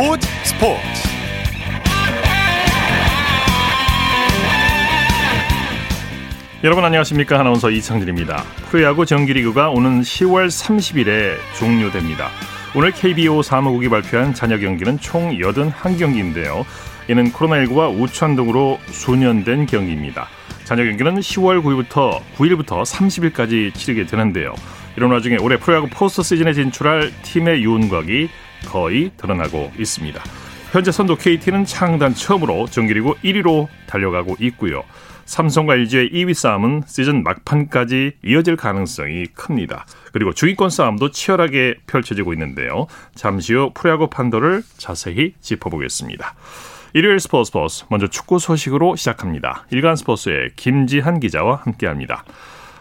스포츠 스포츠 여러분 안녕하십니까 아나운서 이창진입니다. 프로야구 정기리그가 오는 10월 30일에 종료됩니다. 오늘 KBO 사무국이 발표한 잔여 경기는 총 81경기인데요. 이는 코로나19와 우천 등으로 수년된 경기입니다. 잔여 경기는 10월 9일부터 9일부터 30일까지 치르게 되는데요. 이런 와중에 올해 프로야구 포스트 시즌에 진출할 팀의 윤곽이 거의 드러나고 있습니다. 현재 선두 KT는 창단 처음으로 정기리그 1위로 달려가고 있고요. 삼성과 LG의 2위 싸움은 시즌 막판까지 이어질 가능성이 큽니다. 그리고 중위권 싸움도 치열하게 펼쳐지고 있는데요. 잠시 후 프로야구 판도를 자세히 짚어보겠습니다. 일요일 스포츠 스포츠 먼저 축구 소식으로 시작합니다. 일간 스포츠의 김지한 기자와 함께합니다.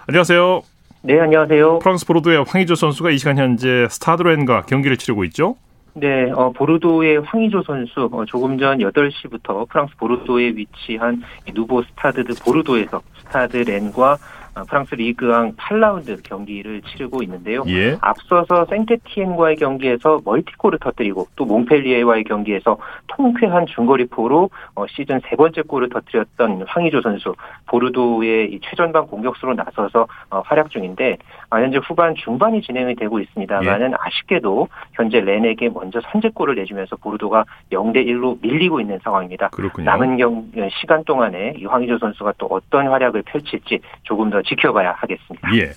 안녕하세요. 네, 안녕하세요. 프랑스 보르도의 황의조 선수가 이 시간 현재 스타드렌과 경기를 치르고 있죠? 네, 어, 보르도의 황의조 선수 어, 조금 전 8시부터 프랑스 보르도에 위치한 누보 스타드 드 보르도에서 스타드 렌과 어, 프랑스 리그앙 8라운드 경기를 치르고 있는데요. 예. 앞서서 생테티엔과의 경기에서 멀티골을 터뜨리고 또 몽펠리에와의 경기에서 통쾌한 중거리포로 어, 시즌 세 번째 골을 터뜨렸던 황의조 선수 보르도의 최전방 공격수로 나서서 어, 활약 중인데 현재 후반 중반이 진행이 되고 있습니다만은 예. 아쉽게도 현재 렌에게 먼저 선제골을 내주면서 보르도가 0대 1로 밀리고 있는 상황입니다. 그렇군요. 남은 경 시간 동안에 이 황희조 선수가 또 어떤 활약을 펼칠지 조금 더 지켜봐야 하겠습니다. 예.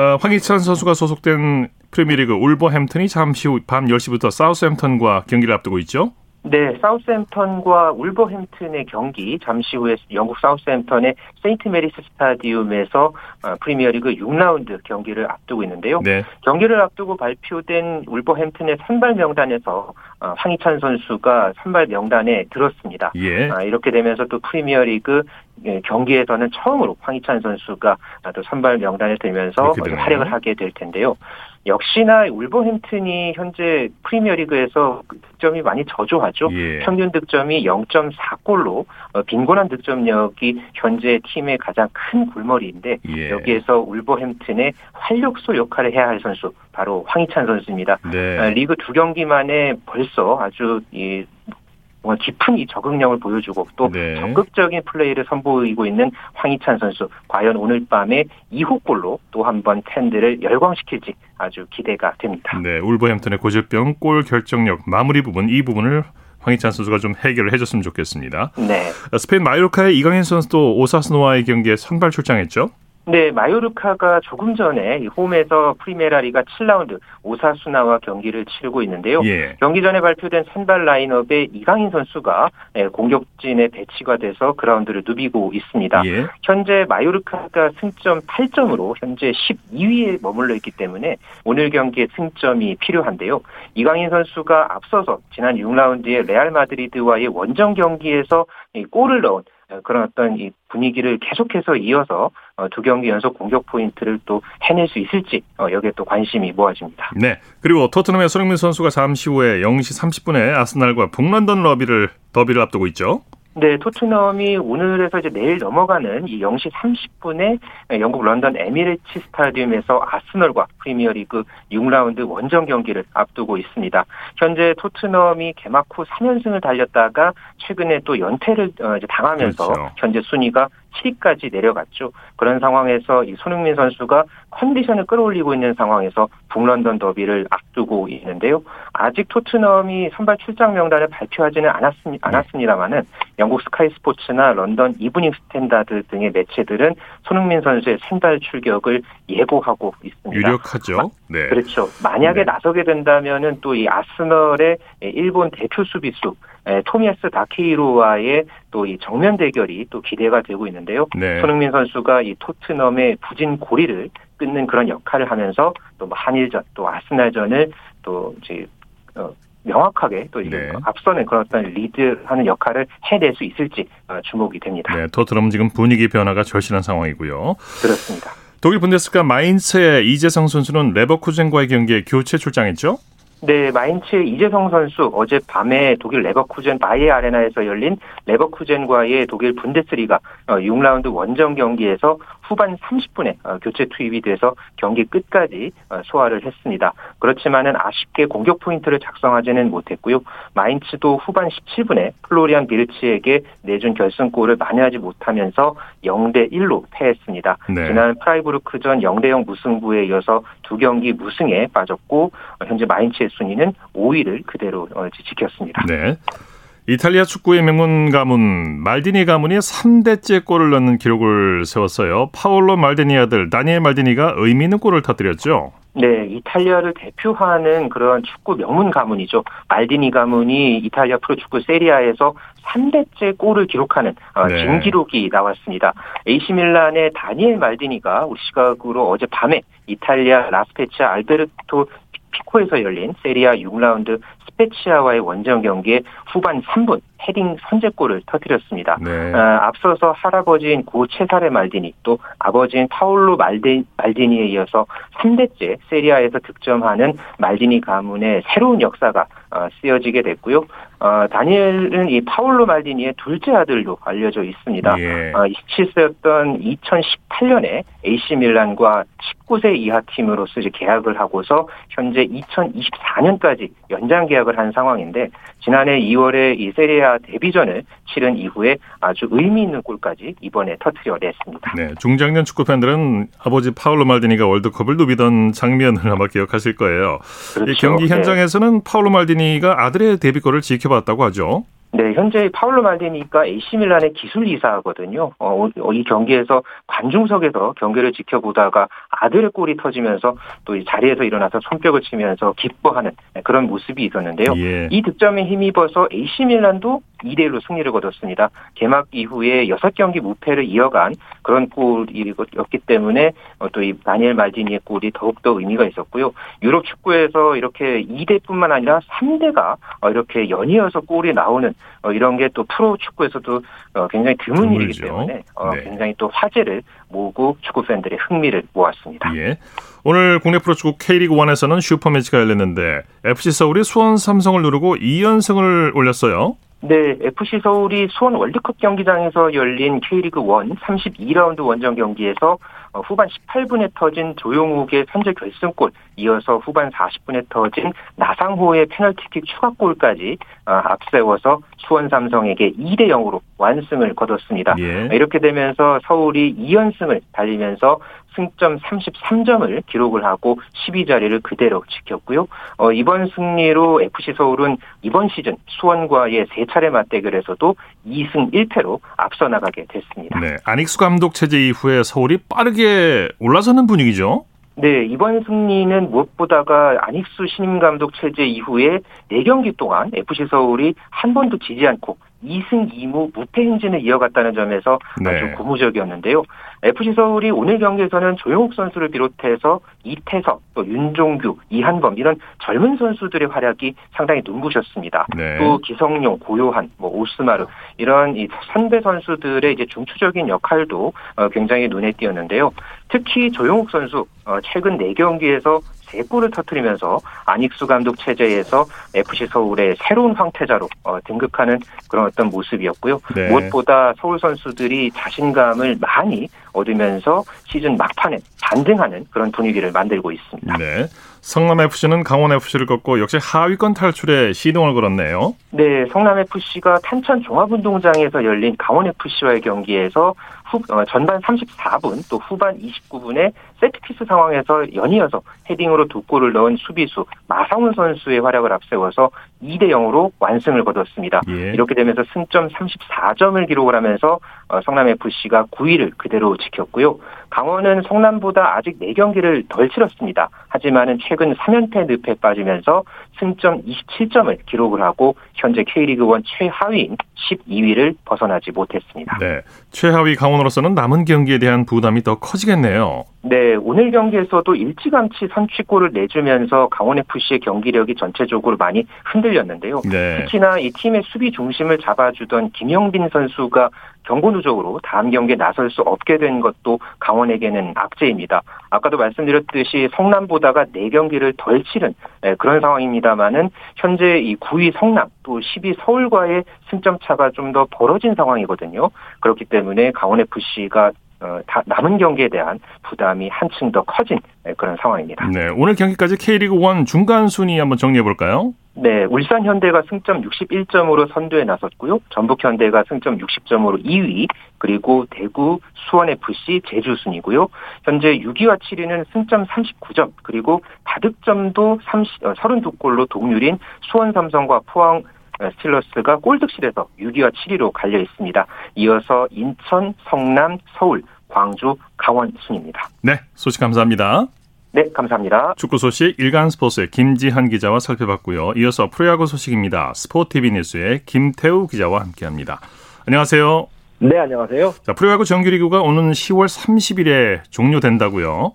어, 황희찬 선수가 소속된 프리미어리그 울버햄튼이 잠시 후 밤 10시부터 사우스햄턴과 경기를 앞두고 있죠. 네, 사우스햄턴과 울버햄튼의 경기 잠시 후에 영국 사우스햄턴의 세인트 메리스 스타디움에서 어, 프리미어리그 6라운드 경기를 앞두고 있는데요. 네. 경기를 앞두고 발표된 울버햄튼의 선발 명단에서 어, 황희찬 선수가 선발 명단에 들었습니다. 예. 아, 이렇게 되면서 또 프리미어리그 예, 경기에서는 처음으로 황희찬 선수가 또 선발 명단에 들면서 활약을 하게 될 텐데요. 역시나 울버햄튼이 현재 프리미어리그에서 득점이 많이 저조하죠. 예. 평균 득점이 0.4골로 어, 빈곤한 득점력이 현재 팀의 가장 큰 골머리인데 예. 여기에서 울버햄튼의 활력소 역할을 해야 할 선수 바로 황희찬 선수입니다. 네. 어, 리그 두 경기 만에 벌써 아주 이 뭔가 깊은 이 적응력을 보여주고 또 네. 적극적인 플레이를 선보이고 있는 황희찬 선수 과연 오늘 밤에 2호 골로 또 한 번 팬들을 열광시킬지 아주 기대가 됩니다. 네, 울버햄튼의 고질병 골 결정력 마무리 부분 이 부분을 황희찬 선수가 좀 해결을 해줬으면 좋겠습니다. 네. 스페인 마요르카의 이강인 선수도 오사수나와의 경기에 선발 출장했죠. 네, 마요르카가 조금 전에 홈에서 프리메라리가 7라운드 오사수나와 경기를 치르고 있는데요. 예. 경기 전에 발표된 선발 라인업에 이강인 선수가 네, 공격진에 배치가 돼서 그라운드를 누비고 있습니다. 예. 현재 마요르카가 승점 8점으로 현재 12위에 머물러 있기 때문에 오늘 경기에 승점이 필요한데요. 이강인 선수가 앞서서 지난 6라운드에 레알 마드리드와의 원정 경기에서 골을 넣은 그런 어떤 이 분위기를 계속해서 이어서 어, 두 경기 연속 공격 포인트를 또 해낼 수 있을지 어, 여기에 또 관심이 모아집니다. 네. 그리고 토트넘의 손흥민 선수가 잠시 후에 0시 30분에 아스날과 북런던 러비를 더비를 앞두고 있죠. 네, 토트넘이 오늘에서 이제 내일 넘어가는 이 0시 30분에 영국 런던 에미레츠 스타디움에서 아스널과 프리미어리그 6라운드 원정 경기를 앞두고 있습니다. 현재 토트넘이 개막 후 3연승을 달렸다가 최근에 또 연패를 어, 당하면서 그렇죠. 현재 순위가 7위까지 내려갔죠. 그런 상황에서 이 손흥민 선수가 컨디션을 끌어올리고 있는 상황에서 북런던 더비를 앞두고 있는데요. 아직 토트넘이 선발 출장 명단을 발표하지는 않았습니, 않았습니다만은 영국 스카이 스포츠나 런던 이브닝 스탠다드 등의 매체들은 손흥민 선수의 선발 출격을 예고하고 있습니다. 유력하죠. 네. 그렇죠. 만약에 네. 나서게 된다면은 또 이 아스널의 일본 대표 수비수 토미야스 다케히로와의 또 이 정면 대결이 또 기대가 되고 있는데요. 네. 손흥민 선수가 이 토트넘의 부진 고리를 끊는 그런 역할을 하면서 또 뭐 한일전 또 아스날전을 또 이제 어, 명확하게 또 이제 네. 앞서는 그런 어떤 리드하는 역할을 해낼 수 있을지 어, 주목이 됩니다. 네, 토트넘 지금 분위기 변화가 절실한 상황이고요. 그렇습니다. 독일 분데스리가 마인츠의 이재성 선수는 레버쿠젠과의 경기에 교체 출장했죠. 네, 마인츠의 이재성 선수 어제 밤에 독일 레버쿠젠 바이 아레나에서 열린 레버쿠젠과의 독일 분데스리가 6라운드 어, 원정 경기에서 후반 30분에 어, 교체 투입이 돼서 경기 끝까지 어, 소화를 했습니다. 그렇지만은 아쉽게 공격 포인트를 작성하지는 못했고요. 마인츠도 후반 17분에 플로리안 비르치에게 내준 결승골을 만회하지 못하면서 0대 1로 패했습니다. 네. 지난 프라이부르크 전 0대 0 무승부에 이어서 두 경기 무승에 빠졌고 현재 마인츠의 순위는 5위를 그대로 어, 지켰습니다. 네. 이탈리아 축구의 명문 가문 말디니 가문이 3대째 골을 넣는 기록을 세웠어요. 파올로 말디니 아들 다니엘 말디니가 의미 있는 골을 터뜨렸죠. 네, 이탈리아를 대표하는 그런 축구 명문 가문이죠. 말디니 가문이 이탈리아 프로축구 세리에 A에서 3대째 골을 기록하는 어, 네. 진기록이 나왔습니다. AC 밀란의 다니엘 말디니가 우리 시각으로 어제 밤에 이탈리아 라스페치아 알베르토 피코에서 열린 세리에 A 6라운드 스페치아와의 원정 경기에 후반 3분 헤딩 선제골을 터뜨렸습니다. 네. 어, 앞서서 할아버지인 고 체사레 말디니 또 아버지인 파울로 말디, 말디니에 이어서 3대째 세리아에서 득점하는 말디니 가문의 새로운 역사가 어, 쓰여지게 됐고요. 어, 다니엘은 이 파울로 말디니의 둘째 아들로 알려져 있습니다. 예. 어, 27세였던 2018년에 AC 밀란과 19세 이하 팀으로서 이제 계약을 하고서 현재 2024년까지 연장 계약을 한 상황인데 지난해 2월에 이 세리아 데뷔전을 치른 이후에 아주 의미 있는 골까지 이번에 터트려 냈습니다. 네, 중장년 축구 팬들은 아버지 파울로 말디니가 월드컵을 누비던 장면을 아마 기억하실 거예요. 그렇죠. 이 경기 네. 현장에서는 네. 파울로 말디니가 아들의 데뷔골을 지켜봤다고 하죠. 네, 현재 파울로 말디니가 AC 밀란의 기술 이사거든요. 어, 이 경기에서 관중석에서 경기를 지켜보다가 아들의 골이 터지면서 또 이 자리에서 일어나서 손뼉을 치면서 기뻐하는 그런 모습이 있었는데요. 예. 이 득점에 힘입어서 AC 밀란도 2대 1로 승리를 거뒀습니다. 개막 이후에 6경기 무패를 이어간 그런 골이었기 때문에 어, 또이 다니엘 말디니의 골이 더욱더 의미가 있었고요. 유럽 축구에서 이렇게 2대뿐만 아니라 3대가 어, 이렇게 연이어서 골이 나오는 어, 이런 게 또 프로 축구에서도 굉장히 드문 일이기 때문에 네. 굉장히 또 화제를 모으고 축구 팬들의 흥미를 모았습니다. 예. 오늘 국내 프로축구 K리그 1에서는 슈퍼매치가 열렸는데 FC 서울이 수원 삼성을 누르고 2연승을 올렸어요. 네, FC 서울이 수원 월드컵 경기장에서 열린 K리그 1 32라운드 원정 경기에서 어, 후반 18분에 터진 조용욱의 선제 결승골, 이어서 후반 40분에 터진 나상호의 페널티킥 추가골까지 어, 앞세워서 수원 삼성에게 2대 0으로 완승을 거뒀습니다. 예. 이렇게 되면서 서울이 2연승을 달리면서 승점 33점을 기록을 하고 12자리를 그대로 지켰고요. 어, 이번 승리로 FC 서울은 이번 시즌 수원과의 세 차례 맞대결에서도 2승 1패로 앞서 나가게 됐습니다. 네, 안익수 감독 체제 이후에 서울이 빠르게 올라서는 분위기죠. 네, 이번 승리는 무엇보다가 안익수 신임 감독 체제 이후에 4경기 동안 FC 서울이 한 번도 지지 않고 2승 2무 무패 행진을 이어갔다는 점에서 네. 아주 고무적이었는데요. FC 서울이 오늘 경기에서는 조용욱 선수를 비롯해서 이태석, 또 윤종규, 이한범 이런 젊은 선수들의 활약이 상당히 눈부셨습니다. 네. 또 기성용, 고요한, 뭐 오스마르 이런 이 선배 선수들의 이제 중추적인 역할도 어, 굉장히 눈에 띄었는데요. 특히 조용욱 선수 어, 최근 4경기에서 3골을 터뜨리면서 안익수 감독 체제에서 FC 서울의 새로운 황태자로 어, 등극하는 그런 어떤 모습이었고요. 네. 무엇보다 서울 선수들이 자신감을 많이 얻으면서 시즌 막판에 반등하는 그런 분위기를 만들고 있습니다. 네. 성남FC는 강원FC를 꺾고 역시 하위권 탈출에 시동을 걸었네요. 네, 성남FC가 탄천 종합운동장에서 열린 강원FC와의 경기에서 후, 어, 전반 34분 또 후반 29분에 세트피스 상황에서 연이어서 헤딩으로 두 골을 넣은 수비수 마상훈 선수의 활약을 앞세워서 2대 0으로 완승을 거뒀습니다. 예. 이렇게 되면서 승점 34점을 기록을 하면서 어, 성남FC가 9위를 그대로 지켰고요. 강원은 성남보다 아직 4경기를 덜 치렀습니다. 하지만은 최근 3연패 늪에 빠지면서 승점 27점을 기록을 하고 현재 K리그1 최하위인 12위를 벗어나지 못했습니다. 네. 최하위 강원으로서는 남은 경기에 대한 부담이 더 커지겠네요. 네, 오늘 경기에서도 일찌감치 선취골을 내주면서 강원FC의 경기력이 전체적으로 많이 흔들 렸는데요. 네. 특히나 이 팀의 수비 중심을 잡아주던 김영빈 선수가 경고 누적으로 다음 경기에 나설 수 없게 된 것도 강원에게는 악재입니다. 아까도 말씀드렸듯이 성남보다가 4경기를 덜 치른 네, 그런 상황입니다만은 현재 이 9위 성남 또 10위 서울과의 승점 차가 좀 더 벌어진 상황이거든요. 그렇기 때문에 강원FC가 어, 남은 경기에 대한 부담이 한층 더 커진 네, 그런 상황입니다. 네, 오늘 경기까지 K리그 1 중간 순위 한번 정리해 볼까요? 네, 울산 현대가 승점 61점으로 선두에 나섰고요. 전북 현대가 승점 60점으로 2위, 그리고 대구 수원 FC 제주 순이고요. 현재 6위와 7위는 승점 39점, 그리고 다득점도 30, 32골로 동률인 수원 삼성과 포항 스틸러스가 골득실에서 6위와 7위로 갈려 있습니다. 이어서 인천, 성남, 서울, 광주, 강원 순입니다. 네, 소식 감사합니다. 네, 감사합니다. 축구 소식 일간 스포츠의 김지한 기자와 살펴봤고요. 이어서 프로야구 소식입니다. 스포티비 뉴스의 김태우 기자와 함께합니다. 안녕하세요. 네, 안녕하세요. 자, 프로야구 정규리그가 오는 10월 30일에 종료된다고요.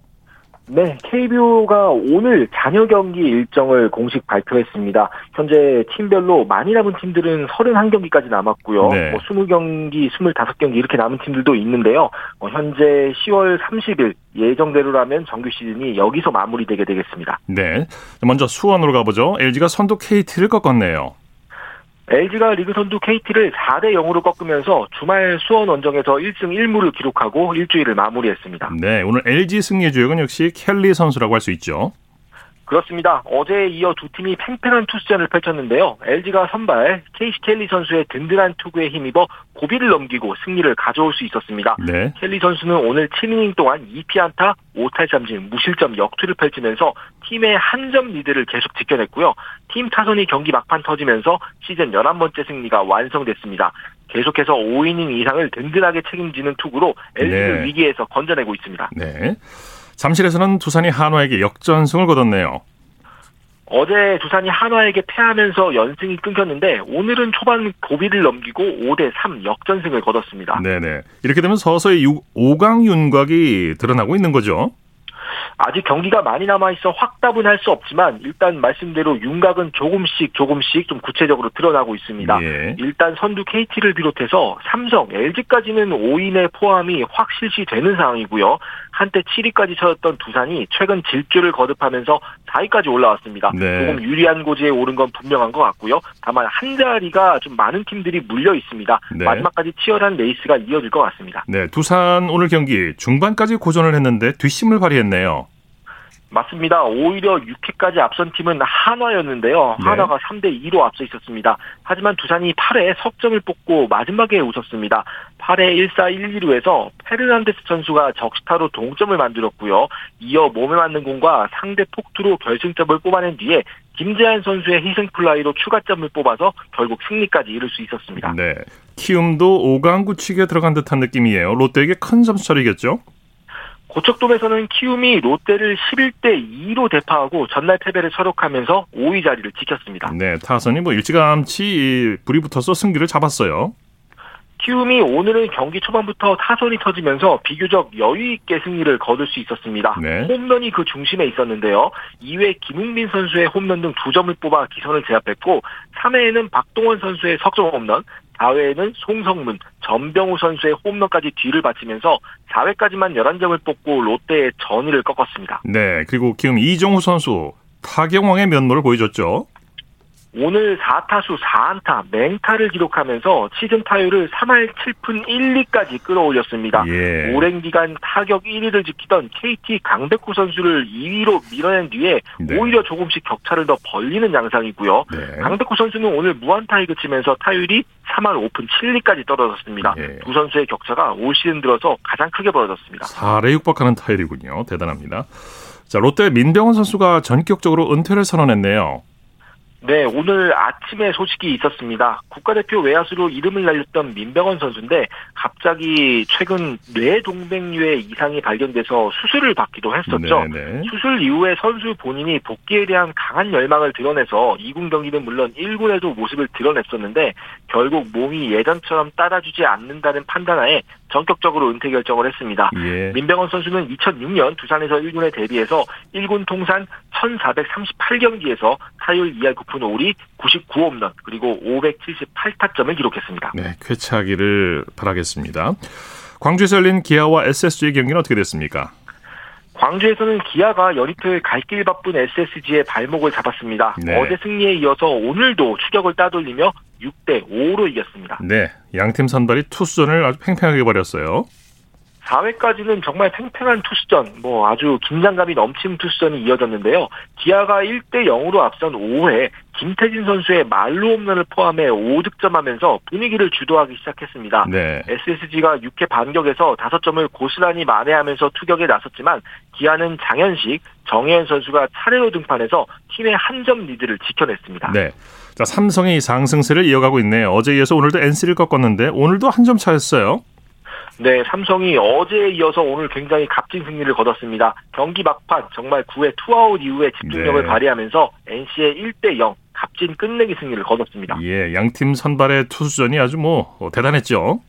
네, KBO가 오늘 잔여 경기 일정을 공식 발표했습니다. 현재 팀별로 많이 남은 팀들은 31경기까지 남았고요. 네. 뭐 20경기, 25경기 이렇게 남은 팀들도 있는데요. 뭐 현재 10월 30일 예정대로라면 정규 시즌이 여기서 마무리되게 되겠습니다. 네. 먼저 수원으로 가보죠. LG가 선두 KT를 꺾었네요. LG가 리그 선두 KT를 4대 0으로 꺾으면서 주말 수원 원정에서 1승 1무를 기록하고 일주일을 마무리했습니다. 네, 오늘 LG 승리의 주역은 역시 켈리 선수라고 할 수 있죠. 그렇습니다. 어제에 이어 두 팀이 팽팽한 투수전을 펼쳤는데요. LG가 선발 케이시 켈리 선수의 든든한 투구에 힘입어 고비를 넘기고 승리를 가져올 수 있었습니다. 네. 켈리 선수는 오늘 7이닝 동안 2피안타 5탈삼진 무실점 역투를 펼치면서 팀의 한 점 리드를 계속 지켜냈고요. 팀 타선이 경기 막판 터지면서 시즌 11번째 승리가 완성됐습니다. 계속해서 5이닝 이상을 든든하게 책임지는 투구로 LG를 네. 위기에서 건져내고 있습니다. 네. 잠실에서는 두산이 한화에게 역전승을 거뒀네요. 어제 두산이 한화에게 패하면서 연승이 끊겼는데 오늘은 초반 고비를 넘기고 5대 3 역전승을 거뒀습니다. 네네. 이렇게 되면 서서히 5강 윤곽이 드러나고 있는 거죠. 아직 경기가 많이 남아있어 확답은 할 수 없지만 일단 말씀대로 윤곽은 조금씩 조금씩 좀 구체적으로 드러나고 있습니다. 예. 일단 선두 KT를 비롯해서 삼성, LG까지는 5위 내 포함이 확실시되는 상황이고요. 한때 7위까지 쳐졌던 두산이 최근 질주를 거듭하면서 4위까지 올라왔습니다. 네. 조금 유리한 고지에 오른 건 분명한 것 같고요. 다만 한 자리가 좀 많은 팀들이 물려 있습니다. 네. 마지막까지 치열한 레이스가 이어질 것 같습니다. 네, 두산 오늘 경기 중반까지 고전을 했는데 뒷심을 발휘했네요. 맞습니다. 오히려 6회까지 앞선 팀은 한화였는데요. 네. 한화가 3대 2로 앞서 있었습니다. 하지만 두산이 8회 석점을 뽑고 마지막에 웃었습니다. 8회 1사 1, 2루에서 페르난데스 선수가 적시타로 동점을 만들었고요. 이어 몸에 맞는 공과 상대 폭투로 결승점을 뽑아낸 뒤에 김재한 선수의 희생플라이로 추가점을 뽑아서 결국 승리까지 이룰 수 있었습니다. 네. 키움도 5강 구치기에 들어간 듯한 느낌이에요. 롯데에게 큰 점수 차리겠죠? 고척돔에서는 키움이 롯데를 11대 2로 대파하고 전날 패배를 서록하면서 5위 자리를 지켰습니다. 네, 타선이 뭐 일찌감치 불이 붙어서 승기를 잡았어요. 키움이 오늘은 경기 초반부터 타선이 터지면서 비교적 여유 있게 승리를 거둘 수 있었습니다. 네. 홈런이 그 중심에 있었는데요. 2회 김웅민 선수의 홈런 등 두 점을 뽑아 기선을 제압했고 3회에는 박동원 선수의 석점 홈런, 4회에는 송성문, 전병우 선수의 홈런까지 뒤를 바치면서 4회까지만 11점을 뽑고 롯데의 전위를 꺾었습니다. 네, 그리고 키움 이정후 선수 타경왕의 면모를 보여줬죠. 오늘 4타수 4안타 맹타를 기록하면서 시즌 타율을 3할 7푼 1리까지 끌어올렸습니다. 예. 오랜 기간 타격 1위를 지키던 KT 강백호 선수를 2위로 밀어낸 뒤에 네. 오히려 조금씩 격차를 더 벌리는 양상이고요. 네. 강백호 선수는 오늘 무안타에 그치면서 타율이 3할 5푼 7리까지 떨어졌습니다. 예. 두 선수의 격차가 올 시즌 들어서 가장 크게 벌어졌습니다. 4에 육박하는 타율이군요. 대단합니다. 자, 롯데 민병헌 선수가 전격적으로 은퇴를 선언했네요. 네, 오늘 아침에 소식이 있었습니다. 국가대표 외야수로 이름을 날렸던 민병헌 선수인데 갑자기 최근 뇌동맥류의 이상이 발견돼서 수술을 받기도 했었죠. 네네. 네. 수술 이후에 선수 본인이 복귀에 대한 강한 열망을 드러내서 2군 경기는 물론 1군에도 모습을 드러냈었는데 결국 몸이 예전처럼 따라주지 않는다는 판단하에 전격적으로 은퇴 결정을 했습니다. 예. 민병헌 선수는 2006년 두산에서 1군에 데뷔해서 1군 통산 1438경기에서 타율 2할 9푼 5리 99홈런 그리고 578타점을 기록했습니다. 네, 쾌차기를 바라겠습니다. 광주에서 열린 기아와 SSG의 경기는 어떻게 됐습니까? 광주에서는 기아가 연이틀 갈 길 바쁜 SSG의 발목을 잡았습니다. 네. 어제 승리에 이어서 오늘도 추격을 따돌리며 6대 5로 이겼습니다. 네, 양팀 선발이 투수전을 아주 팽팽하게 벌였어요. 4회까지는 정말 팽팽한 투수전, 뭐 아주 긴장감이 넘치는 투수전이 이어졌는데요. 기아가 1대 0으로 앞선 5회 김태진 선수의 말로 홈런을 포함해 5득점하면서 분위기를 주도하기 시작했습니다. 네. SSG가 6회 반격에서 5점을 고스란히 만회하면서 투격에 나섰지만 기아는 장현식, 정혜연 선수가 차례로 등판해서 팀의 한 점 리드를 지켜냈습니다. 네. 자, 삼성이 상승세를 이어가고 있네요. 어제 이어서 오늘도 NC를 꺾었는데 오늘도 한 점 차였어요. 네, 삼성이 어제에 이어서 오늘 굉장히 값진 승리를 거뒀습니다. 경기 막판 정말 9회 투아웃 이후에 집중력을 네. 발휘하면서 NC에 1대 0 값진 끝내기 승리를 거뒀습니다. 예, 양팀 선발의 투수전이 아주 뭐 대단했죠.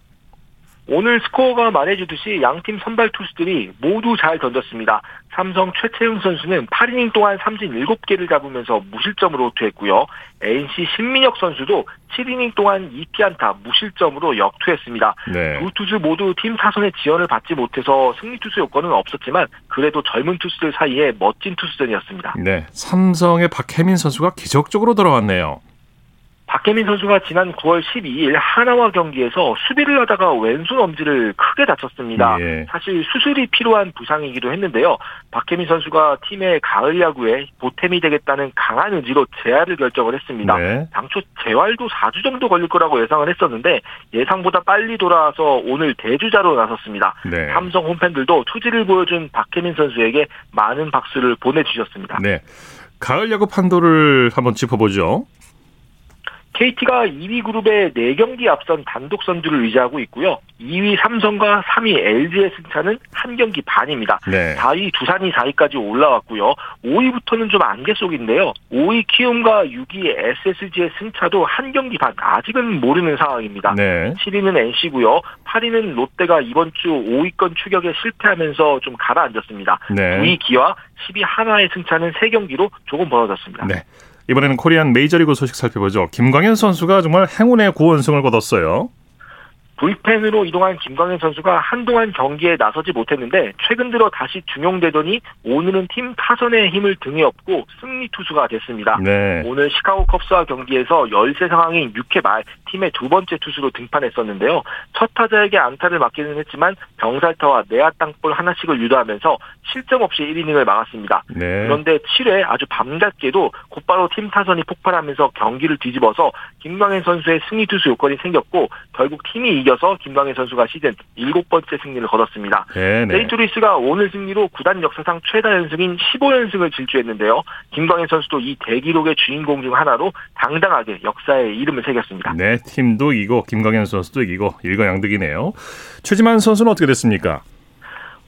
오늘 스코어가 말해주듯이 양팀 선발 투수들이 모두 잘 던졌습니다. 삼성 최채용 선수는 8이닝 동안 삼진 7개를 잡으면서 무실점으로 투했고요. NC 신민혁 선수도 7이닝 동안 2피안타 무실점으로 역투했습니다. 네. 두 투수 모두 팀 사선의 지원을 받지 못해서 승리 투수 요건은 없었지만 그래도 젊은 투수들 사이에 멋진 투수전이었습니다. 네, 삼성의 박혜민 선수가 기적적으로 돌아왔네요. 박혜민 선수가 지난 9월 12일 하나와 경기에서 수비를 하다가 왼손 엄지를 크게 다쳤습니다. 예. 사실 수술이 필요한 부상이기도 했는데요. 박혜민 선수가 팀의 가을 야구에 보탬이 되겠다는 강한 의지로 재활을 결정을 했습니다. 네. 당초 재활도 4주 정도 걸릴 거라고 예상을 했었는데 예상보다 빨리 돌아와서 오늘 대주자로 나섰습니다. 네. 삼성 홈팬들도 투지를 보여준 박혜민 선수에게 많은 박수를 보내주셨습니다. 네. 가을 야구 판도를 한번 짚어보죠. KT가 2위 그룹의 4경기 앞선 단독 선두를 유지하고 있고요. 2위 삼성과 3위 LG의 승차는 한 경기 반입니다. 네. 4위 두산이 4위까지 올라왔고요. 5위부터는 좀 안개 속인데요. 5위 키움과 6위 SSG의 승차도 한 경기 반 아직은 모르는 상황입니다. 네. 7위는 NC고요. 8위는 롯데가 이번 주 5위권 추격에 실패하면서 좀 가라앉았습니다. 네. 9위 기와 10위 하나의 승차는 3경기로 조금 벌어졌습니다. 네. 이번에는 코리안 메이저리그 소식 살펴보죠. 김광현 선수가 정말 행운의 구원승을 거뒀어요. 불펜으로 이동한 김광현 선수가 한동안 경기에 나서지 못했는데 최근 들어 다시 중용되더니 오늘은 팀 타선의 힘을 등에 업고 승리 투수가 됐습니다. 네. 오늘 시카고 컵스와 경기에서 열세 상황인 6회 말 팀의 두 번째 투수로 등판했었는데요. 첫 타자에게 안타를 맞기는 했지만 병살타와 내야 땅볼 하나씩을 유도하면서 실점 없이 1이닝을 막았습니다. 네. 그런데 7회 아주 반갑게도 곧바로 팀 타선이 폭발하면서 경기를 뒤집어서 김광현 선수의 승리 투수 요건이 생겼고 결국 팀이 이겨서 김광현 선수가 시즌 7번째 승리를 거뒀습니다. 세인트루이스가 오늘 승리로 구단 역사상 최다 연승인 15연승을 질주했는데요. 김광현 선수도 이 대기록의 주인공 중 하나로 당당하게 역사에 이름을 새겼습니다. 네, 팀도 이기고 김광현 선수도 이기고 일거양득이네요. 최지만 선수는 어떻게 됐습니까?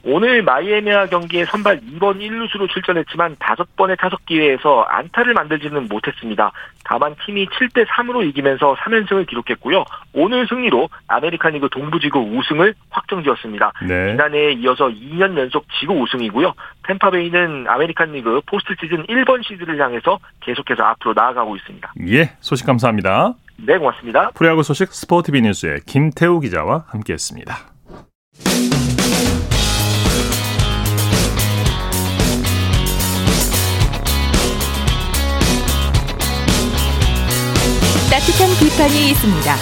오늘 마이애미와 경기에 선발 2번 1루수로 출전했지만 5번의 타석 기회에서 안타를 만들지는 못했습니다. 다만 팀이 7대 3으로 이기면서 3연승을 기록했고요. 오늘 승리로 아메리칸 리그 동부지구 우승을 확정지었습니다. 네. 지난해에 이어서 2년 연속 지구 우승이고요. 템파베이는 아메리칸 리그 포스트 시즌 1번 시드를 향해서 계속해서 앞으로 나아가고 있습니다. 예, 소식 감사합니다. 네, 고맙습니다. 프로야구 소식 스포티비 뉴스의 김태우 기자와 함께했습니다. 따뜻한 비판이 있습니다.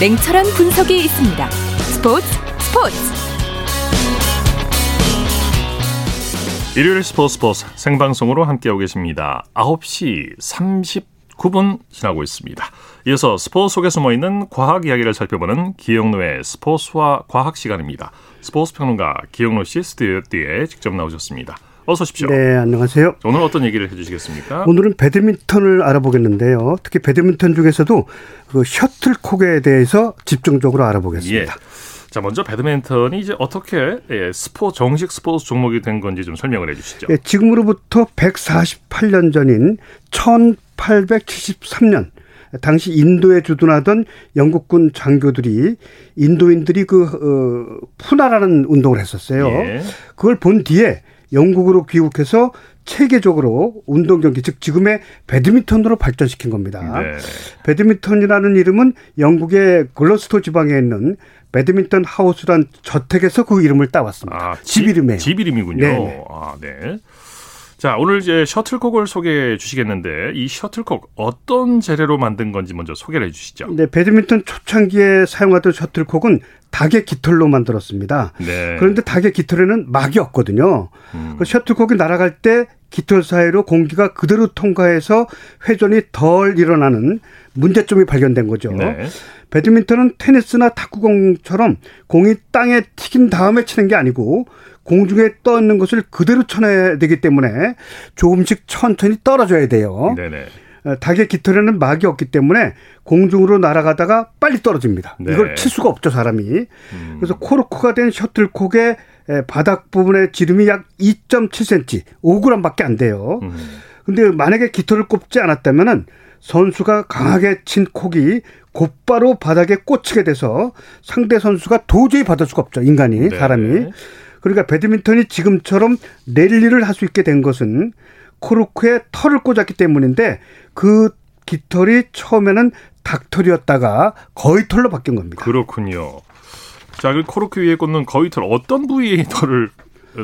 냉철한 분석이 있습니다. 스포츠 스포츠. 일요일 스포츠 스포츠 생방송으로 함께하고 계십니다. 9시 39분 지나고 있습니다. 이어서 스포츠 속에 숨어 있는 과학 이야기를 살펴보는 기영노의 스포츠와 과학 시간입니다. 스포츠 평론가 기영노 씨 스튜디오에 직접 나오셨습니다. 어서 오십시오. 네, 안녕하세요. 오늘 어떤 얘기를 해주시겠습니까? 오늘은 배드민턴을 알아보겠는데요. 특히 배드민턴 중에서도 그 셔틀콕에 대해서 집중적으로 알아보겠습니다. 예. 자, 먼저 배드민턴이 이제 어떻게 예, 스포 정식 스포츠 종목이 된 건지 좀 설명을 해주시죠. 예, 지금으로부터 148년 전인 1873년 당시 인도에 주둔하던 영국군 장교들이 인도인들이 그 어, 푸나라는 운동을 했었어요. 예. 그걸 본 뒤에 영국으로 귀국해서 체계적으로 운동 경기 즉 지금의 배드민턴으로 발전시킨 겁니다. 네. 배드민턴이라는 이름은 영국의 글러스터 지방에 있는 배드민턴 하우스란 저택에서 그 이름을 따왔습니다. 아, 집 이름이에요. 집 이름이군요. 네. 아, 네. 자, 오늘 이제 셔틀콕을 소개해 주시겠는데 이 셔틀콕 어떤 재료로 만든 건지 먼저 소개를 해 주시죠. 네, 배드민턴 초창기에 사용하던 셔틀콕은 닭의 깃털로 만들었습니다. 네. 그런데 닭의 깃털에는 막이 없거든요. 음. 그 셔틀콕이 날아갈 때 깃털 사이로 공기가 그대로 통과해서 회전이 덜 일어나는 문제점이 발견된 거죠. 네. 배드민턴은 테니스나 탁구공처럼 공이 땅에 튀긴 다음에 치는 게 아니고 공중에 떠 있는 것을 그대로 쳐내야 되기 때문에 조금씩 천천히 떨어져야 돼요. 네네. 어, 닭의 깃털에는 막이 없기 때문에 공중으로 날아가다가 빨리 떨어집니다. 네. 이걸 칠 수가 없죠, 사람이. 음. 그래서 코르크가 된 셔틀콕의 바닥 부분의 지름이 약 2.7cm, 5g밖에 안 돼요. 음. 근데 만약에 깃털을 꼽지 않았다면은 선수가 강하게 친 콕이 곧바로 바닥에 꽂히게 돼서 상대 선수가 도저히 받을 수가 없죠. 인간이, 네. 사람이. 그러니까 배드민턴이 지금처럼 랠리를 할 수 있게 된 것은 코르크에 털을 꽂았기 때문인데 그 깃털이 처음에는 닭털이었다가 거의 털로 바뀐 겁니다. 그렇군요. 자, 그 코르크 위에 꽂는 거위털 어떤 부위의 털을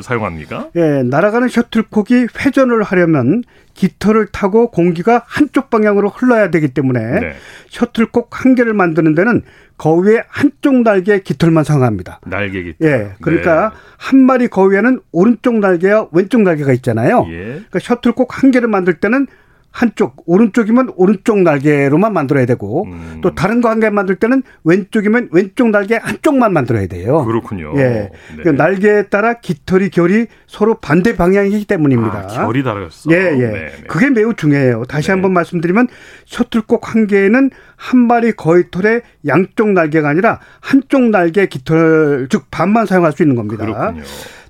사용합니까? 예, 날아가는 셔틀콕이 회전을 하려면 깃털을 타고 공기가 한쪽 방향으로 흘러야 되기 때문에 네. 셔틀콕 한 개를 만드는 데는 거위의 한쪽 날개 깃털만 사용합니다. 날개 깃털. 예, 그러니까 네. 한 마리 거위에는 오른쪽 날개와 왼쪽 날개가 있잖아요. 예. 그러니까 셔틀콕 한 개를 만들 때는 한쪽 오른쪽이면 오른쪽 날개로만 만들어야 되고 음. 또 다른 개 만들 때는 왼쪽이면 왼쪽 날개 한쪽만 만들어야 돼요. 그렇군요. 예, 네. 그 날개에 따라 깃털이 결이 서로 반대 방향이기 때문입니다. 아, 결이 다르겠어. 예, 예. 네, 네. 그게 매우 중요해요. 다시 네. 한번 말씀드리면 셔틀콕 한 개에는 한 마리 거위털의 양쪽 날개가 아니라 한쪽 날개 깃털 즉 반만 사용할 수 있는 겁니다. 그렇군요.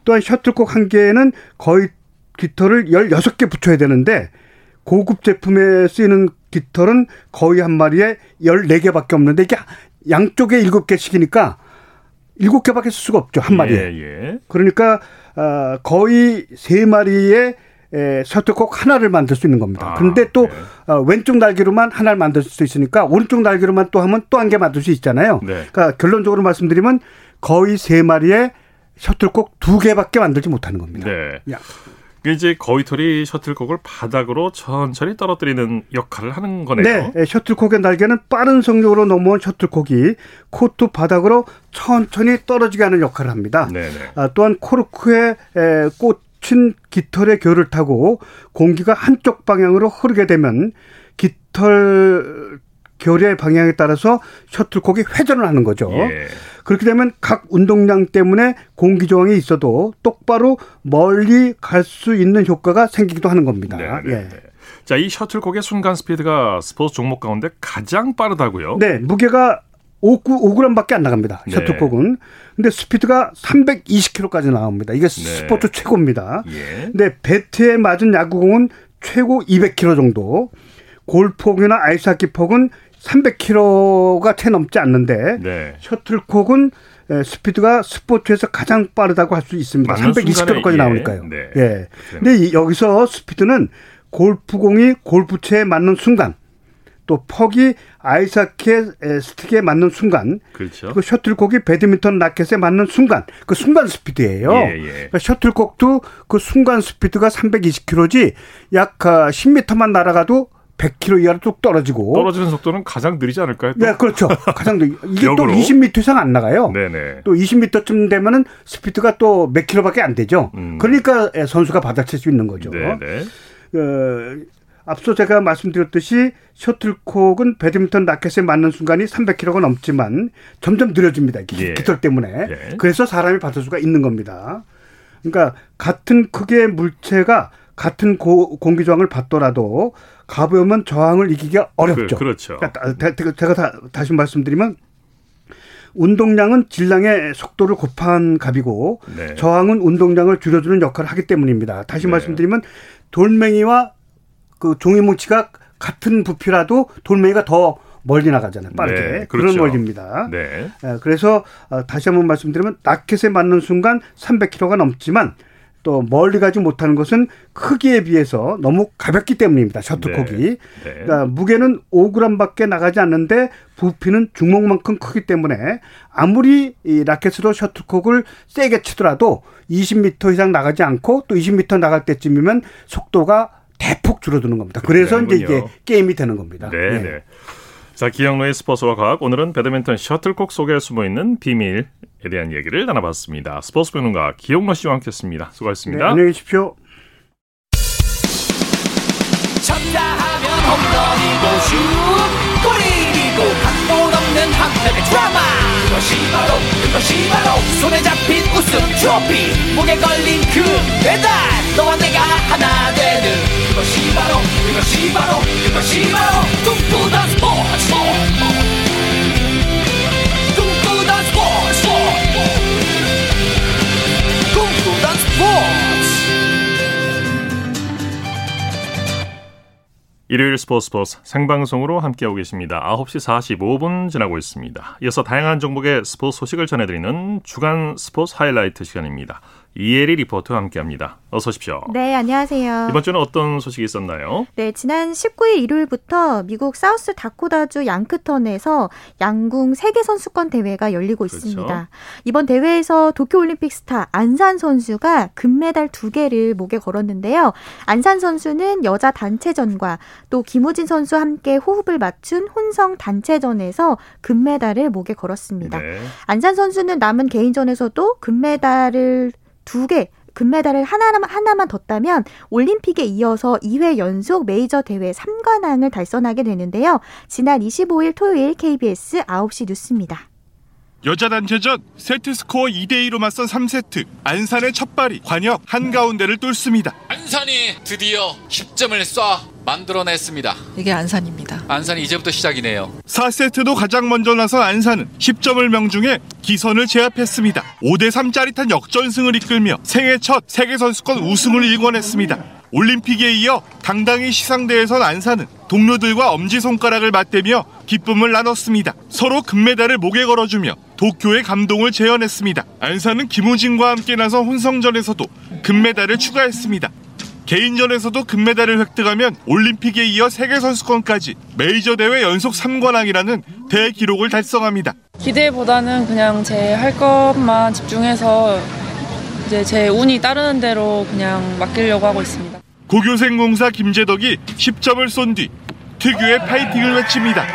또한 셔틀콕 한 개에는 거의 깃털을 16개 붙여야 되는데 고급 제품에 쓰이는 깃털은 거의 한 마리에 14개밖에 없는데 이게 양쪽에 7개씩이니까 7개밖에 쓸 수가 없죠. 한 마리에. 예, 예. 그러니까 어, 거의 3마리의 에, 셔틀콕 하나를 만들 수 있는 겁니다. 아, 그런데 또 네. 어, 왼쪽 날개로만 하나를 만들 수 있으니까 오른쪽 날개로만 또 하면 또 한 개 만들 수 있잖아요. 네. 그러니까 결론적으로 말씀드리면 거의 세 마리의 셔틀콕 두 개밖에 만들지 못하는 겁니다. 네. 야. 이제 거위털이 셔틀콕을 바닥으로 천천히 떨어뜨리는 역할을 하는 거네요. 네, 예, 셔틀콕의 날개는 빠른 속력으로 넘어온 셔틀콕이 코트 바닥으로 천천히 떨어지게 하는 역할을 합니다. 네, 네. 아, 또한 코르크의 꽂힌 깃털의 결을 타고 공기가 한쪽 방향으로 흐르게 되면 깃털 결의 방향에 따라서 셔틀콕이 회전을 하는 거죠. 예. 그렇게 되면 각 운동량 때문에 공기 저항이 있어도 똑바로 멀리 갈 수 있는 효과가 생기기도 하는 겁니다. 네, 네, 예. 네. 자, 이 셔틀콕의 순간 스피드가 스포츠 종목 가운데 가장 빠르다고요? 네, 무게가 5, 5g밖에 안 나갑니다. 네. 셔틀콕은. 근데 스피드가 320km까지 나옵니다. 이게 네. 스포츠 최고입니다. 예. 근데 배트에 맞은 야구공은 최고 200km 정도. 골프공이나 아이스하키 폭은 300km가 채 넘지 않는데 네. 셔틀콕은 스피드가 스포츠에서 가장 빠르다고 할 수 있습니다. 320km까지 예. 나오니까요. 네. 예. 근데 여기서 스피드는 골프공이 골프채에 맞는 순간 또 퍽이 아이스하키의 스틱에 맞는 순간 그렇죠. 그 셔틀콕이 배드민턴 라켓에 맞는 순간 그 순간 스피드예요. 예, 예. 그러니까 셔틀콕도 그 순간 스피드가 320km지 약 10m만 아, 날아가도 100km 이하로 뚝 떨어지고 떨어지는 속도는 가장 느리지 않을까요? 또? 네, 그렇죠. 가장 느리. 이게 또 20m 이상 안 나가요. 네네. 또 20m쯤 되면은 스피드가 또 몇 킬로밖에 안 되죠. 음. 그러니까 선수가 받아칠 수 있는 거죠. 네네. 어, 앞서 제가 말씀드렸듯이 셔틀콕은 배드민턴 라켓에 맞는 순간이 300km가 넘지만 점점 느려집니다. 예. 깃털 때문에. 예. 그래서 사람이 받을 수가 있는 겁니다. 그러니까 같은 크기의 물체가 같은 고, 공기 저항을 받더라도 가벼우면 저항을 이기기가 어렵죠. 그, 렇죠 그러니까 제가 다, 다시 말씀드리면 운동량은 질량의 속도를 곱한 값이고 네. 저항은 운동량을 줄여주는 역할을 하기 때문입니다. 다시 네. 말씀드리면 돌멩이와 그 종이뭉치가 같은 부피라도 돌멩이가 더 멀리 나가잖아요. 빠르게. 네, 그렇죠. 그런 멀리입니다. 네. 예, 그래서 어, 다시 한번 말씀드리면 라켓에 맞는 순간 300kg가 넘지만 또 멀리 가지 못하는 것은 크기에 비해서 너무 가볍기 때문입니다. 셔틀콕이. 네. 네. 그러니까 무게는 5g밖에 나가지 않는데 부피는 주먹만큼 크기 때문에 아무리 이 라켓으로 셔틀콕을 세게 치더라도 20m 이상 나가지 않고 또 20m 나갈 때쯤이면 속도가 대폭 줄어드는 겁니다. 그래서 이제 이게 게임이 되는 겁니다. 네. 네. 네. 자, 기영로의 스포츠와 과학. 오늘은 배드민턴 셔틀콕 속에 숨어 있는 비밀에 대한 얘기를 나눠봤습니다. 스포츠 평론가 기영로 씨와 함께했습니다. 수고하셨습니다. 네, 안녕히 계십시오. 쳤다 하면 홈런이고 슛 골이고 각본 없는 한편의 드라마 그것이 바로 그것이 바로 손에 잡힌 우승 트로피 목에 걸린 그 배달 너와 내가 하나 되는 그것이 바로 그것이 바로 그것이 바로 꿈꾸던 스포츠 스포츠 일요일 스포츠 스포츠 생방송으로 함께하고 계십니다. 9시 45분 지나고 있습니다. 이어서 다양한 종목의 스포츠 소식을 전해드리는 주간 스포츠 하이라이트 시간입니다. 이혜리 리포터와 함께합니다. 어서 오십시오. 네, 안녕하세요. 이번 주는 어떤 소식이 있었나요? 네, 지난 19일 일요일부터 미국 사우스 다코다주 양크턴에서 양궁 세계 선수권 대회가 열리고 그렇죠. 있습니다. 이번 대회에서 도쿄올림픽 스타 안산 선수가 금메달 두 개를 목에 걸었는데요. 안산 선수는 여자 단체전과 또 김우진 선수와 함께 호흡을 맞춘 혼성 단체전에서 금메달을 목에 걸었습니다. 네. 안산 선수는 남은 개인전에서도 금메달을 두 개, 금메달을 하나만, 하나만 뒀다면 올림픽에 이어서 2회 연속 메이저 대회 3관왕을 달성하게 되는데요. 지난 25일 토요일 KBS 9시 뉴스입니다. 여자 단체전 세트 스코어 2대 2로 맞선 3세트 안산의 첫 발이 관역 한가운데를 뚫습니다. 안산이 드디어 10점을 쏴 만들어냈습니다. 이게 안산입니다. 안산이 이제부터 시작이네요. 4세트도 가장 먼저 나선 안산은 10점을 명중해 기선을 제압했습니다. 5대3 짜릿한 역전승을 이끌며 생애 첫 세계선수권 우승을 일궈냈습니다. 올림픽에 이어 당당히 시상대에선 안산은 동료들과 엄지손가락을 맞대며 기쁨을 나눴습니다. 서로 금메달을 목에 걸어주며 도쿄의 감동을 재현했습니다. 안산은 김우진과 함께 나선 혼성전에서도 금메달을 추가했습니다. 개인전에서도 금메달을 획득하면 올림픽에 이어 세계선수권까지 메이저 대회 연속 3관왕이라는 대기록을 달성합니다. 기대보다는 그냥 제 할 것만 집중해서 이제 제 운이 따르는 대로 그냥 맡기려고 하고 있습니다. 고교생 공사 김재덕이 10점을 쏜 뒤 특유의 파이팅을 외칩니다.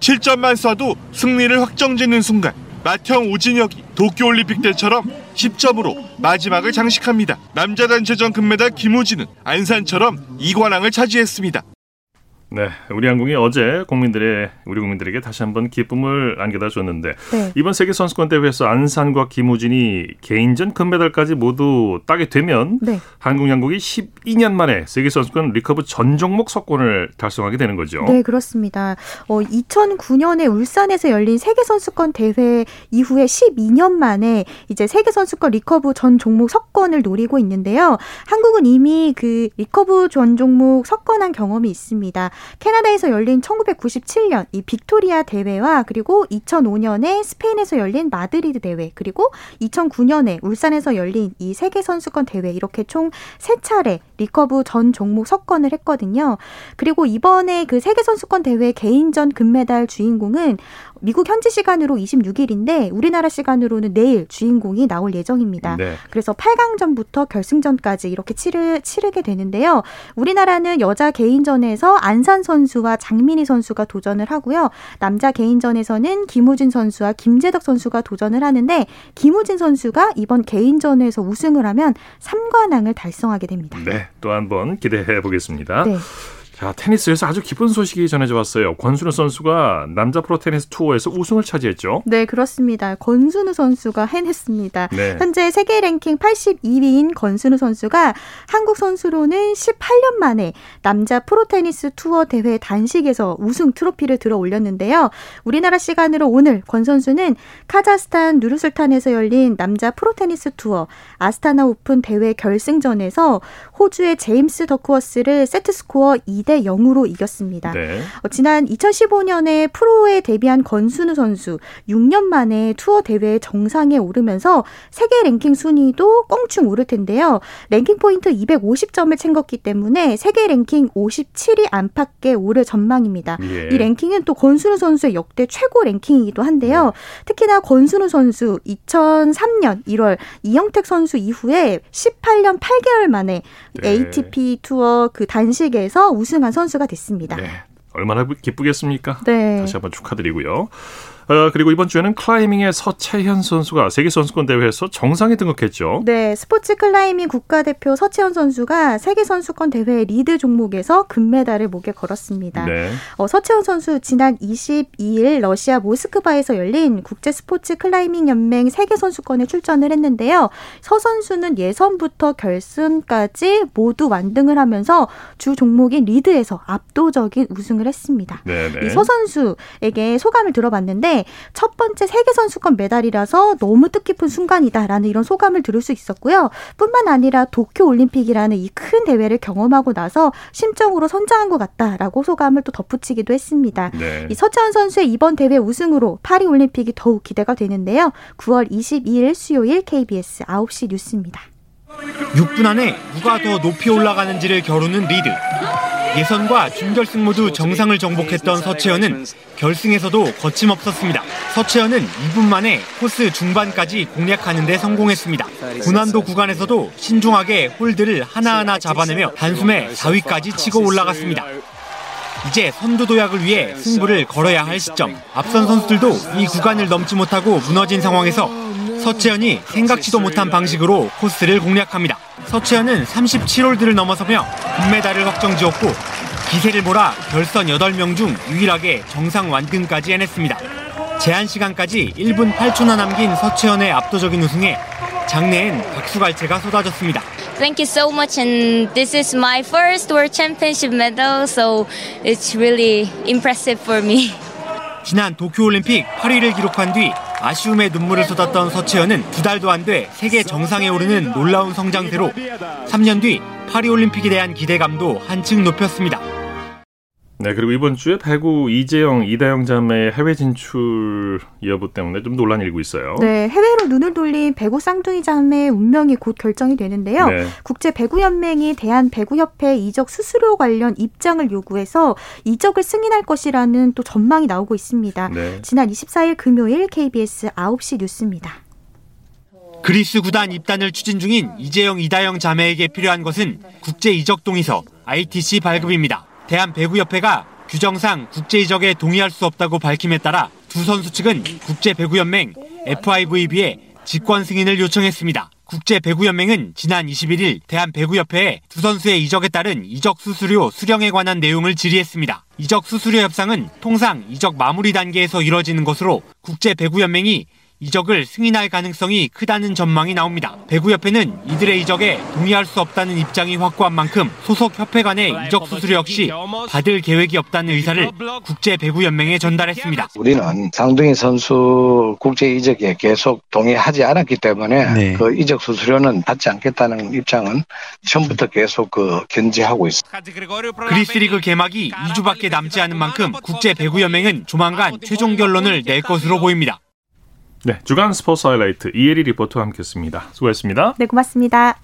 7점만 쏴도 승리를 확정짓는 순간 맏형 오진혁이 도쿄올림픽 때처럼 10점으로 마지막을 장식합니다. 남자 단체전 금메달 김우진은 안산처럼 2관왕을 차지했습니다. 네, 우리 양궁이 어제 국민들의 우리 국민들에게 다시 한번 기쁨을 안겨다 줬는데 네. 이번 세계 선수권 대회에서 안산과 김우진이 개인전 금메달까지 모두 따게 되면 네. 한국 양궁이 12년 만에 세계 선수권 리커브 전 종목 석권을 달성하게 되는 거죠. 네, 그렇습니다. 어, 2009년에 울산에서 열린 세계 선수권 대회 이후에 12년 만에 이제 세계 선수권 리커브 전 종목 석권을 노리고 있는데요. 한국은 이미 그 리커브 전 종목 석권한 경험이 있습니다. 캐나다에서 열린 1997년 이 빅토리아 대회와 그리고 2005년에 스페인에서 열린 마드리드 대회 그리고 2009년에 울산에서 열린 이 세계 선수권 대회 이렇게 총 세 차례 리커브 전 종목 석권을 했거든요. 그리고 이번에 그 세계 선수권 대회 개인전 금메달 주인공은 미국 현지 시간으로 26일인데 우리나라 시간으로는 내일 주인공이 나올 예정입니다. 네. 그래서 8강전부터 결승전까지 이렇게 치르, 치르게 되는데요. 우리나라는 여자 개인전에서 안산 선수와 장민희 선수가 도전을 하고요. 남자 개인전에서는 김우진 선수와 김재덕 선수가 도전을 하는데 김우진 선수가 이번 개인전에서 우승을 하면 3관왕을 달성하게 됩니다. 네, 또 한번 기대해 보겠습니다. 네. 자, 테니스에서 아주 기쁜 소식이 전해져 왔어요. 권순우 선수가 남자 프로 테니스 투어에서 우승을 차지했죠. 네, 그렇습니다. 권순우 선수가 해냈습니다. 네. 현재 세계 랭킹 82위인 권순우 선수가 한국 선수로는 18년 만에 남자 프로 테니스 투어 대회 단식에서 우승 트로피를 들어 올렸는데요. 우리나라 시간으로 오늘 권 선수는 카자흐스탄 누르술탄에서 열린 남자 프로 테니스 투어 아스타나 오픈 대회 결승전에서 호주의 제임스 더크워스를 세트 스코어 2대 2대 0으로 이겼습니다. 네. 어, 지난 2015년에 프로에 데뷔한 권순우 선수 6년 만에 투어 대회 정상에 오르면서 세계 랭킹 순위도 껑충 오를 텐데요. 랭킹 포인트 250점을 챙겼기 때문에 세계 랭킹 57위 안팎에 오를 전망입니다. 예. 이 랭킹은 또 권순우 선수의 역대 최고 랭킹이기도 한데요. 네. 특히나 권순우 선수 2003년 1월 이영택 선수 이후에 18년 8개월 만에 네. ATP 투어 그 단식에서 우승 한 선수가 됐습니다. 네. 얼마나 기쁘겠습니까? 네. 다시 한번 축하드리고요. 어, 그리고 이번 주에는 클라이밍의 서채현 선수가 세계 선수권 대회에서 정상에 등극했죠. 네, 스포츠 클라이밍 국가대표 서채현 선수가 세계 선수권 대회 리드 종목에서 금메달을 목에 걸었습니다. 네. 어, 서채현 선수 지난 22일 러시아 모스크바에서 열린 국제 스포츠 클라이밍 연맹 세계 선수권에 출전을 했는데요. 서 선수는 예선부터 결승까지 모두 완등을 하면서 주 종목인 리드에서 압도적인 우승을 했습니다. 네, 네. 이서 선수에게 소감을 들어봤는데 첫 번째 세계 선수권 메달이라서 너무 뜻깊은 순간이다라는 이런 소감을 들을 수 있었고요. 뿐만 아니라 도쿄 올림픽이라는 이 큰 대회를 경험하고 나서 심적으로 성장한 것 같다라고 소감을 또 덧붙이기도 했습니다. 네. 이 서채현 선수의 이번 대회 우승으로 파리 올림픽이 더욱 기대가 되는데요. 9월 22일 수요일 KBS 9시 뉴스입니다. 6분 안에 누가 더 높이 올라가는지를 겨루는 리드. 예선과 준결승 모두 정상을 정복했던 서채현은 결승에서도 거침없었습니다. 서채연은 2분 만에 코스 중반까지 공략하는 데 성공했습니다. 고난도 구간에서도 신중하게 홀드를 하나하나 잡아내며 단숨에 4위까지 치고 올라갔습니다. 이제 선두 도약을 위해 승부를 걸어야 할 시점. 앞선 선수들도 이 구간을 넘지 못하고 무너진 상황에서 서채연이 생각지도 못한 방식으로 코스를 공략합니다. 서채연은 37홀드를 넘어서며 금메달을 확정 지었고 기세를 몰아 결선 8명 중 유일하게 정상 완등까지 해냈습니다. 제한 시간까지 1분 8초나 남긴 서채연의 압도적인 우승에 장내엔 박수갈채가 쏟아졌습니다. Thank you so much and this is my first World Championship medal so it's really impressive for me. 지난 도쿄 올림픽 8위를 기록한 뒤 아쉬움에 눈물을 쏟았던 서채연은 두 달도 안 돼 세계 정상에 오르는 놀라운 성장세로 3년 뒤 파리올림픽에 대한 기대감도 한층 높였습니다. 네, 그리고 이번 주에 배구 이재영, 이다영 자매의 해외 진출 여부 때문에 좀 논란이 일고 있어요. 네, 해외로 눈을 돌린 배구 쌍둥이 자매의 운명이 곧 결정이 되는데요. 네. 국제 배구 연맹이 대한 배구 협회 이적 수수료 관련 입장을 요구해서 이적을 승인할 것이라는 또 전망이 나오고 있습니다. 네. 지난 24일 금요일 KBS 9시 뉴스입니다. 그리스 구단 입단을 추진 중인 이재영, 이다영 자매에게 필요한 것은 국제 이적 동의서 ITC 발급입니다. 대한배구협회가 규정상 국제 이적에 동의할 수 없다고 밝힘에 따라 두 선수 측은 국제배구연맹 FIVB에 직권 승인을 요청했습니다. 국제배구연맹은 지난 21일 대한배구협회에 두 선수의 이적에 따른 이적 수수료 수령에 관한 내용을 질의했습니다. 이적 수수료 협상은 통상 이적 마무리 단계에서 이뤄지는 것으로 국제배구연맹이 이적을 승인할 가능성이 크다는 전망이 나옵니다. 배구협회는 이들의 이적에 동의할 수 없다는 입장이 확고한 만큼 소속 협회 간의 이적 수수료 역시 받을 계획이 없다는 의사를 국제배구연맹에 전달했습니다. 우리는 상둥이 선수 국제 이적에 계속 동의하지 않았기 때문에 네. 그 이적 수수료는 받지 않겠다는 입장은 처음부터 계속 그 견지하고 있습니다. 그리스 리그 개막이 2주밖에 남지 않은 만큼 국제배구연맹은 조만간 최종 결론을 낼 것으로 보입니다. 네, 주간 스포츠 하이라이트 이혜리 리포터와 함께했습니다. 수고했습니다. 네, 고맙습니다.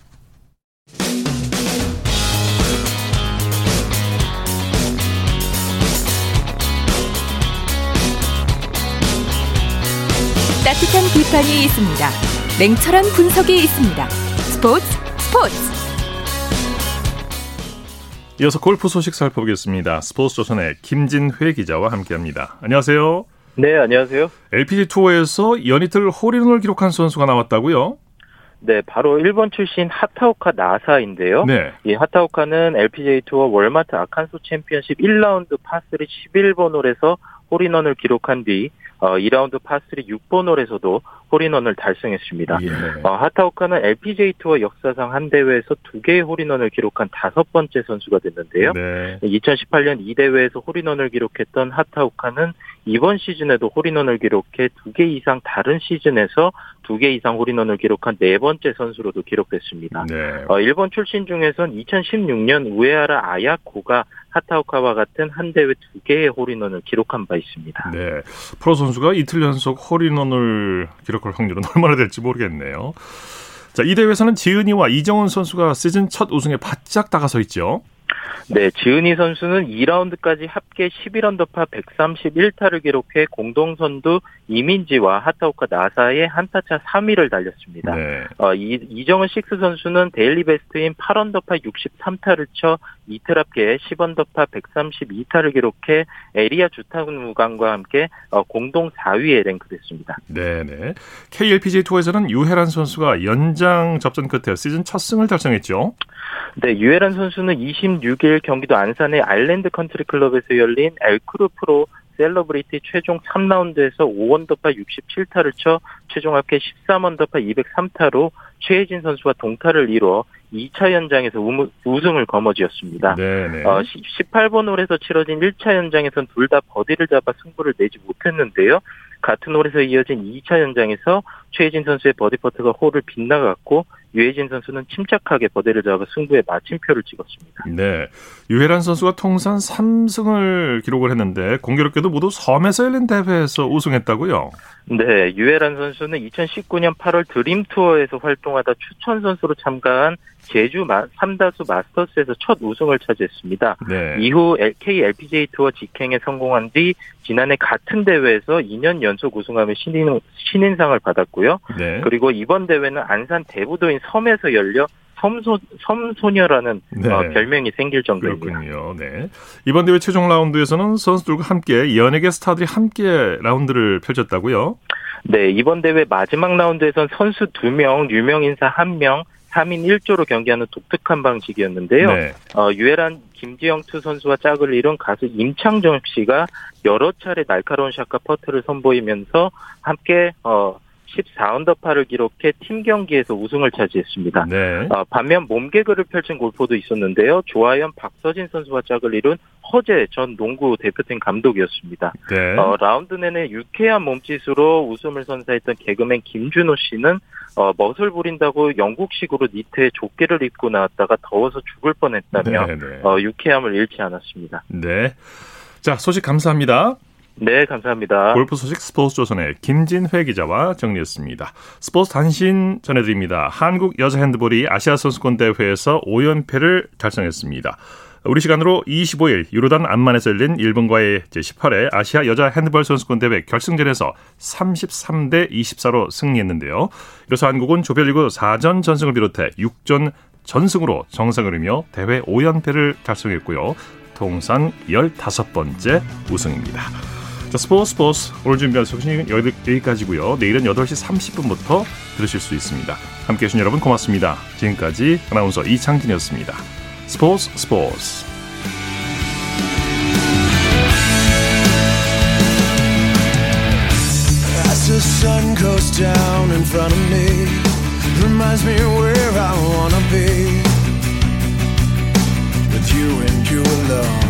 따뜻한 비판이 있습니다. 냉철한 분석이 있습니다. 스포츠 스포츠. 이어서 골프 소식 살펴보겠습니다. 스포츠 조선의 김진회 기자와 함께합니다. 안녕하세요. 네, 안녕하세요. LPGA 투어에서 연이틀 홀인원을 기록한 선수가 나왔다고요? 네, 바로 일본 출신 하타오카 나사인데요. 네. 이 하타오카는 LPGA 투어 월마트 아칸소 챔피언십 1라운드 파3 11번 홀에서 홀인원을 기록한 뒤 어, 2라운드 파3 6번 홀에서도 홀인원을 달성했습니다. 예. 어, 하타오카는 LPGA 투어 역사상 한 대회에서 두 개의 홀인원을 기록한 다섯 번째 선수가 됐는데요. 네. 2018년 이 대회에서 홀인원을 기록했던 하타오카는 이번 시즌에도 홀인원을 기록해 두 개 이상 다른 시즌에서 두 개 이상 홀인원을 기록한 네 번째 선수로도 기록됐습니다. 네. 어, 일본 출신 중에선 2016년 우에하라 아야코가 하타오카와 같은 한 대회 두 개의 홀인원을 기록한 바 있습니다. 네. 프로 선수가 이틀 연속 홀인원을 기록 할 확률은 얼마나 될지 모르겠네요. 자, 이 대회에서는 지은이와 이정훈 선수가 시즌 첫 우승에 바짝 다가서 있죠. 네, 지은희 선수는 2라운드까지 합계 11언더파 131타를 기록해 공동 선두 이민지와 하타오카 나사의 한타차 3위를 달렸습니다. 네. 어, 이, 이정은 식스 선수는 데일리 베스트인 8언더파 63타를 쳐 이틀 합계 10언더파 132타를 기록해 에리야 주타누간과 함께 어, 공동 4위에 랭크됐습니다. 네네. KLPGA 투어에서는 유해란 선수가 연장 접전 끝에 시즌 첫 승을 달성했죠. 네, 유해란 선수는 26일 경기도 안산의 아일랜드 컨트리 클럽에서 열린 엘크루 프로 셀러브리티 최종 3라운드에서 5언더파 67타를 쳐 최종 합계 13언더파 203타로 최혜진 선수와 동타를 이뤄 2차 연장에서 우승을 거머쥐었습니다. 네네. 어, 18번 홀에서 치러진 1차 연장에선 둘 다 버디를 잡아 승부를 내지 못했는데요. 같은 홀에서 이어진 2차 연장에서 최혜진 선수의 버디 퍼트가 홀을 빗나갔고 유해진 선수는 침착하게 버디를 잡아 승부에 마침표를 찍었습니다. 네. 유해란 선수가 통산 3승을 기록을 했는데 공교롭게도 모두 섬에서 열린 대회에서 우승했다고요? 네. 유해란 선수는 2019년 8월 드림 투어에서 활동하다 추천 선수로 참가한 제주 마, 3다수 마스터스에서 첫 우승을 차지했습니다. 네. 이후 LK LPGA 투어 직행에 성공한 뒤 지난해 같은 대회에서 2년 연속 우승하며 신인, 신인상을 받았고요. 네. 그리고 이번 대회는 안산 대부도인 섬에서 열려 섬소, 섬소녀라는 네. 어, 별명이 생길 정도입니다. 그렇군요. 네. 이번 대회 최종 라운드에서는 선수들과 함께 연예계 스타들이 함께 라운드를 펼쳤다고요? 네, 이번 대회 마지막 라운드에선 선수 2명, 유명 인사 1명, 3인 1조로 경기하는 독특한 방식이었는데요. 네. 어, 유해란 김지영 two 선수와 짝을 이룬 가수 임창정 씨가 여러 차례 날카로운 샷과 퍼트를 선보이면서 함께 어, 14언더파를 기록해 팀 경기에서 우승을 차지했습니다. 네. 어, 반면 몸개그를 펼친 골퍼도 있었는데요. 조하연 박서진 선수와 짝을 이룬 허재 전 농구 대표팀 감독이었습니다. 네. 어, 라운드 내내 유쾌한 몸짓으로 웃음을 선사했던 개그맨 김준호 씨는 어, 멋을 부린다고 영국식으로 니트에 조끼를 입고 나왔다가 더워서 죽을 뻔했다며 네, 네. 어, 유쾌함을 잃지 않았습니다. 네. 자, 소식 감사합니다. 네, 감사합니다. 골프 소식 스포츠 조선의 김진회 기자와 정리했습니다. 스포츠 단신 전해드립니다. 한국 여자 핸드볼이 아시아 선수권 대회에서 5연패를 달성했습니다. 우리 시간으로 25일 유로단 안만에서 열린 일본과의 제18회 아시아 여자 핸드볼 선수권 대회 결승전에서 33대 24로 승리했는데요. 이로써 한국은 조별리그 4전 전승을 비롯해 6전 전승으로 정상을 이며 대회 5연패를 달성했고요. 통산 15번째 우승입니다. 자, 스포츠 스포츠 오늘 준비한 소식은 여기까지고요. 내일은 8시 30분부터 들으실 수 있습니다. 함께해 주신 여러분 고맙습니다. 지금까지 아나운서 이창진이었습니다. Sports, sports. Reminds me where I wanna be with you and you alone.